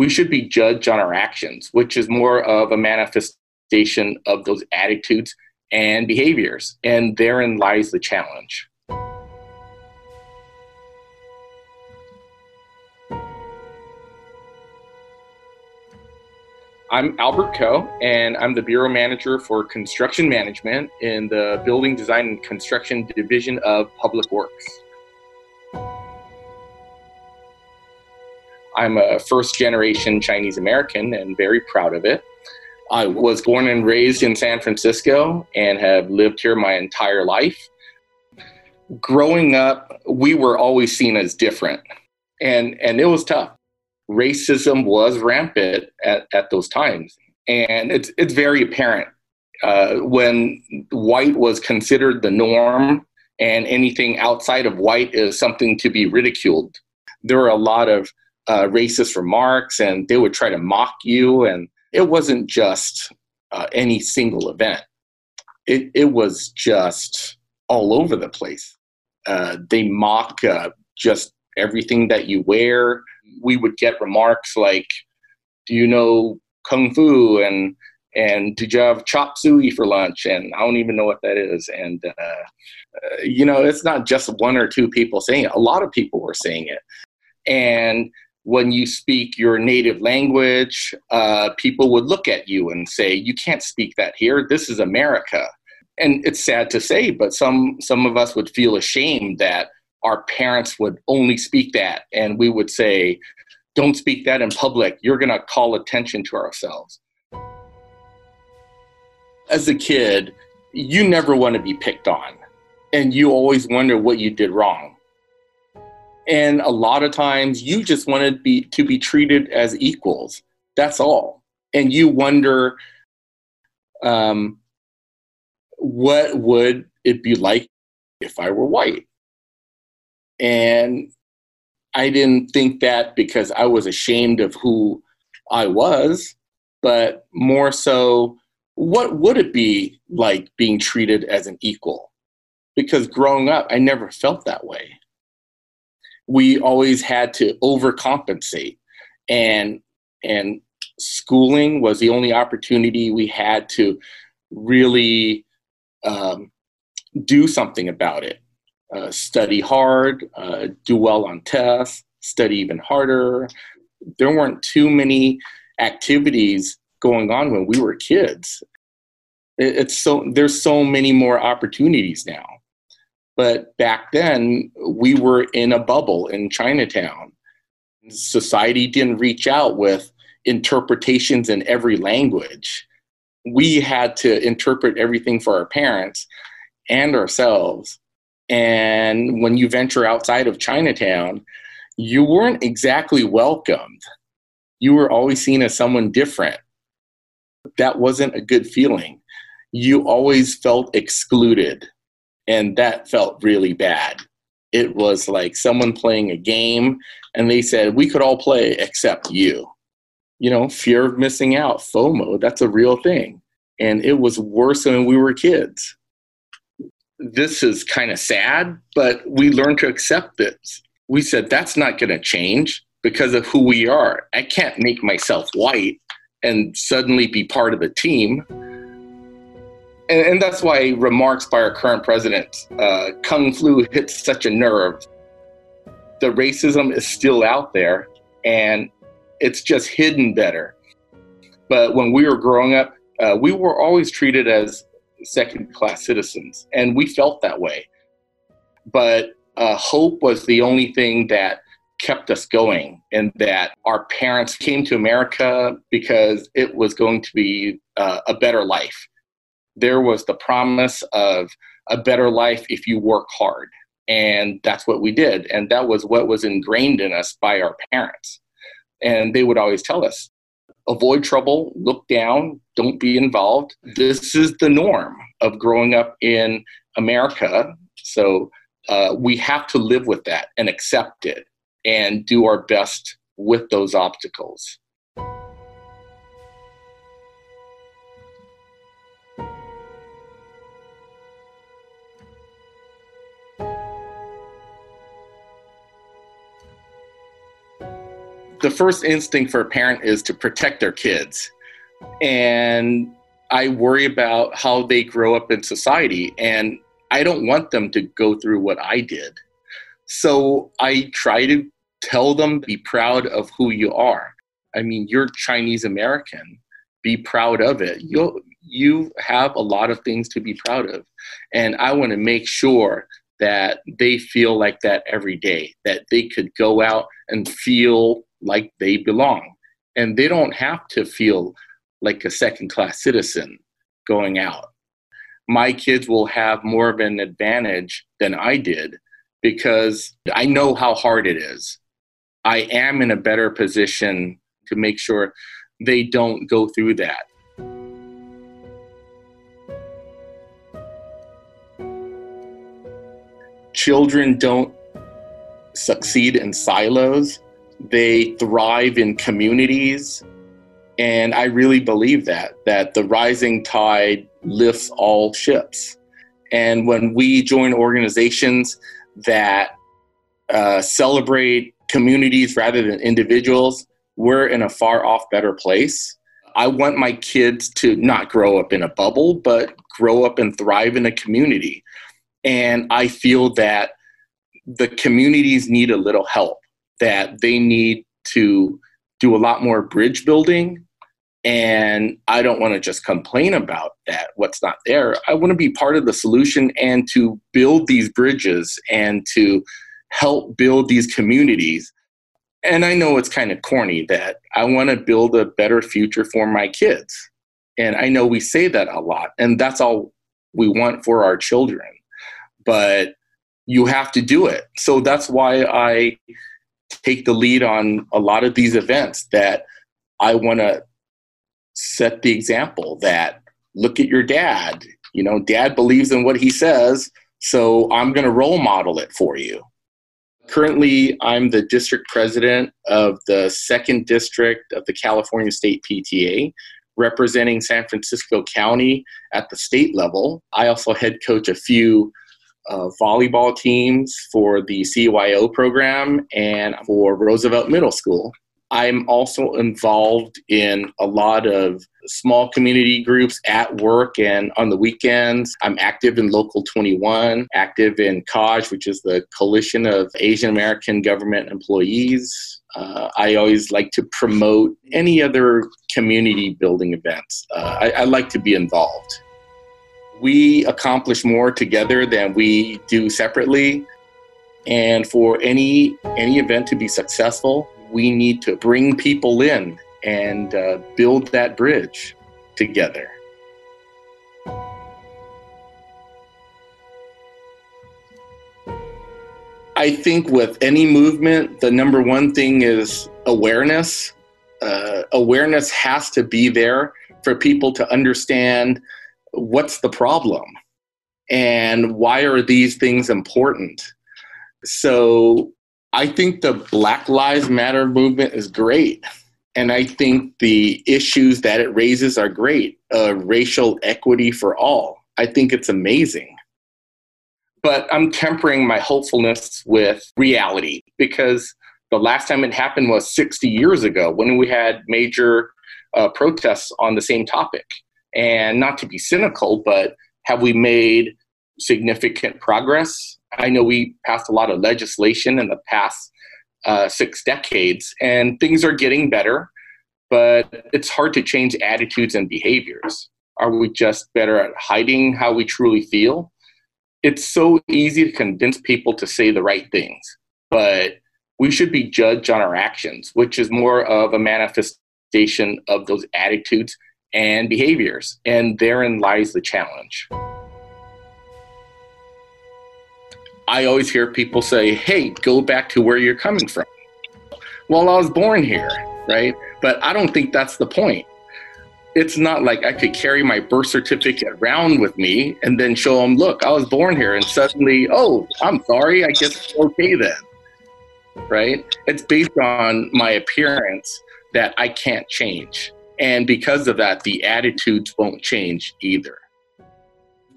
we should be judged on our actions, which is more of a manifestation of those attitudes and behaviors. And therein lies the challenge. I'm Albert Ko, and I'm the Bureau Manager for Construction Management in the Building Design and Construction Division of Public Works. I'm a first generation Chinese American and very proud of it. I was born and raised in San Francisco and have lived here my entire life. Growing up, we were always seen as different, and, and it was tough racism was rampant at, at those times. And it's, it's very apparent uh, when white was considered the norm and anything outside of white is something to be ridiculed. There were a lot of uh, racist remarks and they would try to mock you. And it wasn't just uh, any single event, it, it was just all over the place. Uh, they mock uh, just everything that you wear, we would get remarks like, "Do you know kung fu?" and and did you have chop suey for lunch? And I don't even know what that is. And uh, uh, you know, it's not just one or two people saying it. A lot of people were saying it. And when you speak your native language, uh, people would look at you and say, "You can't speak that here. This is America." And it's sad to say, but some some of us would feel ashamed that our parents would only speak that. And we would say don't speak that in public. You're going to call attention to ourselves. As a kid you never want to be picked on. And you always wonder what you did wrong and a lot of times you just wanted to be to be treated as equals that's all and you wonder um, what would it be like if i were white and I didn't think that because I was ashamed of who I was, but more so, what would it be like being treated as an equal? Because growing up, I never felt that way. We always had to overcompensate, and and schooling was the only opportunity we had to really um, do something about it uh, study hard, uh, do well on tests, study even harder. There weren't too many activities going on when we were kids. It's so there's so many more opportunities now. But back then, we were in a bubble in Chinatown. Society didn't reach out with interpretations in every language. We had to interpret everything for our parents and ourselves and when you venture outside of Chinatown, you weren't exactly welcomed. You were always seen as someone different. That wasn't a good feeling. You always felt excluded, and that felt really bad. It was like someone playing a game, and they said, We could all play except you. You know, fear of missing out, FOMO, that's a real thing. And it was worse when we were kids this is kind of sad, but we learned to accept this. We said, that's not going to change because of who we are. I can't make myself white and suddenly be part of the team. And, and that's why remarks by our current president, uh, Kung Flu, hits such a nerve. The racism is still out there and it's just hidden better. But when we were growing up, uh, we were always treated as second class citizens. And we felt that way. But uh, hope was the only thing that kept us going, and that our parents came to America because it was going to be uh, a better life. There was the promise of a better life if you work hard. And that's what we did. And that was what was ingrained in us by our parents. And they would always tell us avoid trouble, look down, don't be involved. This is the norm of growing up in America. So uh, we have to live with that and accept it and do our best with those obstacles. The first instinct for a parent is to protect their kids. And I worry about how they grow up in society. And I don't want them to go through what I did. So I try to tell them be proud of who you are. I mean, you're Chinese American. Be proud of it. You you have a lot of things to be proud of. And I want to make sure that they feel like that every day, that they could go out and feel like they belong. And they don't have to feel like a second class citizen going out. My kids will have more of an advantage than I did because I know how hard it is. I am in a better position to make sure they don't go through that. Children don't succeed in silos they thrive in communities. And I really believe that, that the rising tide lifts all ships. And when we join organizations that uh, celebrate communities rather than individuals, we're in a far off better place. I want my kids to not grow up in a bubble, but grow up and thrive in a community. And I feel that the communities need a little help that they need to do a lot more bridge building. And I don't want to just complain about that, what's not there. I want to be part of the solution and to build these bridges and to help build these communities. And I know it's kind of corny that I want to build a better future for my kids. And I know we say that a lot, and that's all we want for our children. But you have to do it. So that's why I take the lead on a lot of these events that I want to set the example that look at your dad. You know, dad believes in what he says, so I'm going to role model it for you. Currently, I'm the district president of the second district of the California State PTA, representing San Francisco County at the state level. I also head coach a few uh, volleyball teams for the CYO program and for Roosevelt Middle School. I'm also involved in a lot of small community groups at work and on the weekends. I'm active in Local 21, active in CAUSE, which is the Coalition of Asian American Government Employees. Uh, I always like to promote any other community building events. Uh, I, I like to be involved we accomplish more together than we do separately. And for any any event to be successful, we need to bring people in and uh, build that bridge together. I think with any movement, the number one thing is awareness. Uh, awareness has to be there for people to understand what's the problem? And why are these things important? So i think the black lives matter movement is great. And i think the issues that it raises are great uh, racial equity for all. I think it's amazing. But i'm tempering my hopefulness with reality because the last time it happened was 60 years ago when we had major uh, protests on the same topic and not to be cynical, but have we made significant progress? I know we passed a lot of legislation in the past uh, six decades, and things are getting better, but it's hard to change attitudes and behaviors. Are we just better at hiding how we truly feel? It's so easy to convince people to say the right things, but we should be judged on our actions, which is more of a manifestation of those attitudes and behaviors. And therein lies the challenge. I always hear people say, hey, go back to where you're coming from. Well, I was born here, right? But I don't think that's the point. It's not like I could carry my birth certificate around with me and then show them, look, I was born here, and suddenly, oh, I'm sorry, I guess it's okay then, right? It's based on my appearance that I can't change. And because of that, the attitudes won't change either.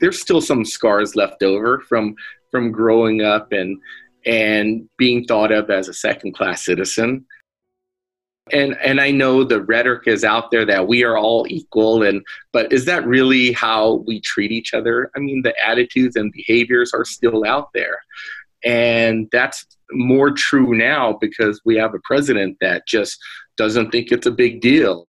There's still some scars left over from from growing up and and being thought of as a second class citizen. and and I know the rhetoric is out there that we are all equal and but is that really how we treat each other? I mean the attitudes and behaviors are still out there. And that's more true now because we have a president that just doesn't think it's a big deal.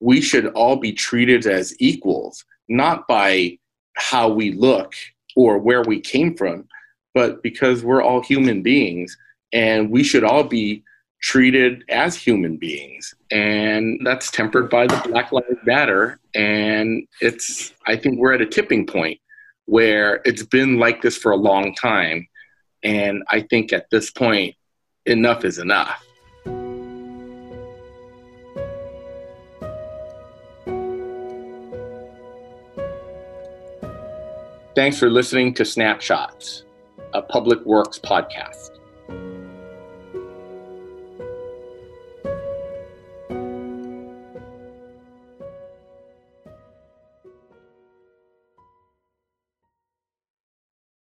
We should all be treated as equals, not by how we look or where we came from, but because we're all human beings and we should all be treated as human beings. And that's tempered by the black lives matter. And it's i think we're at a tipping point where it's been like this for a long time. And i think at this point enough is enough thanks for listening to snapshots a public works podcast